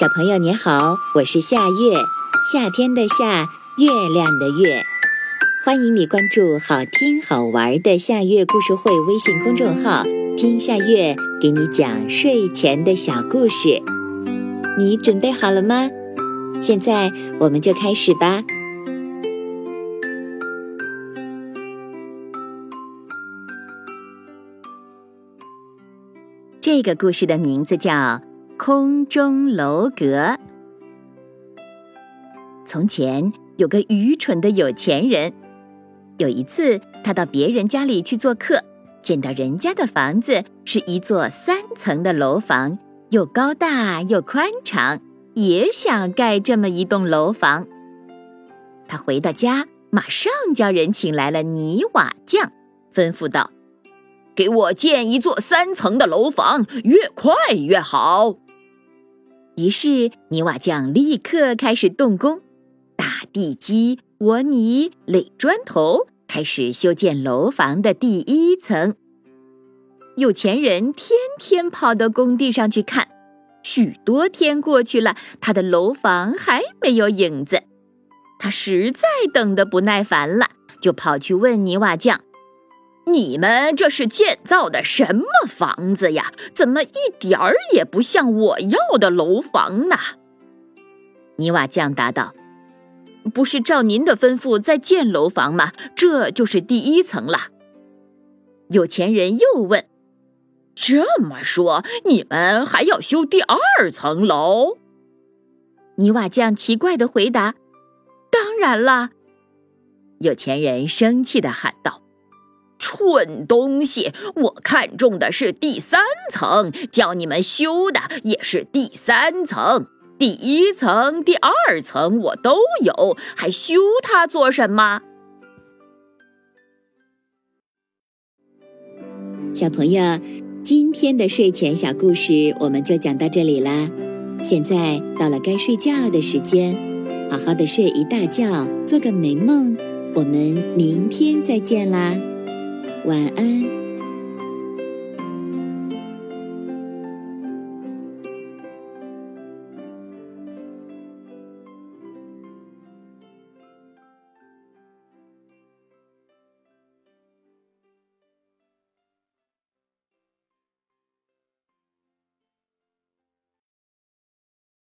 小朋友你好，我是夏月，夏天的夏，月亮的月。欢迎你关注好听好玩的夏月故事会微信公众号，听夏月给你讲睡前的小故事。你准备好了吗？现在我们就开始吧。这个故事的名字叫。空中楼阁。从前有个愚蠢的有钱人，有一次他到别人家里去做客，见到人家的房子是一座三层的楼房，又高大又宽敞，也想盖这么一栋楼房。他回到家，马上叫人请来了泥瓦匠，吩咐道：“给我建一座三层的楼房，越快越好。”于是泥瓦匠立刻开始动工，打地基、和泥、垒砖头，开始修建楼房的第一层。有钱人天天跑到工地上去看，许多天过去了，他的楼房还没有影子，他实在等得不耐烦了，就跑去问泥瓦匠。你们这是建造的什么房子呀？怎么一点儿也不像我要的楼房呢？泥瓦匠答道：“不是照您的吩咐在建楼房吗？这就是第一层了。”有钱人又问：“这么说，你们还要修第二层楼？”泥瓦匠奇怪的回答：“当然了。”有钱人生气的喊道。蠢东西！我看中的是第三层，叫你们修的也是第三层。第一层、第二层我都有，还修它做什么？小朋友，今天的睡前小故事我们就讲到这里啦。现在到了该睡觉的时间，好好的睡一大觉，做个美梦。我们明天再见啦。晚安。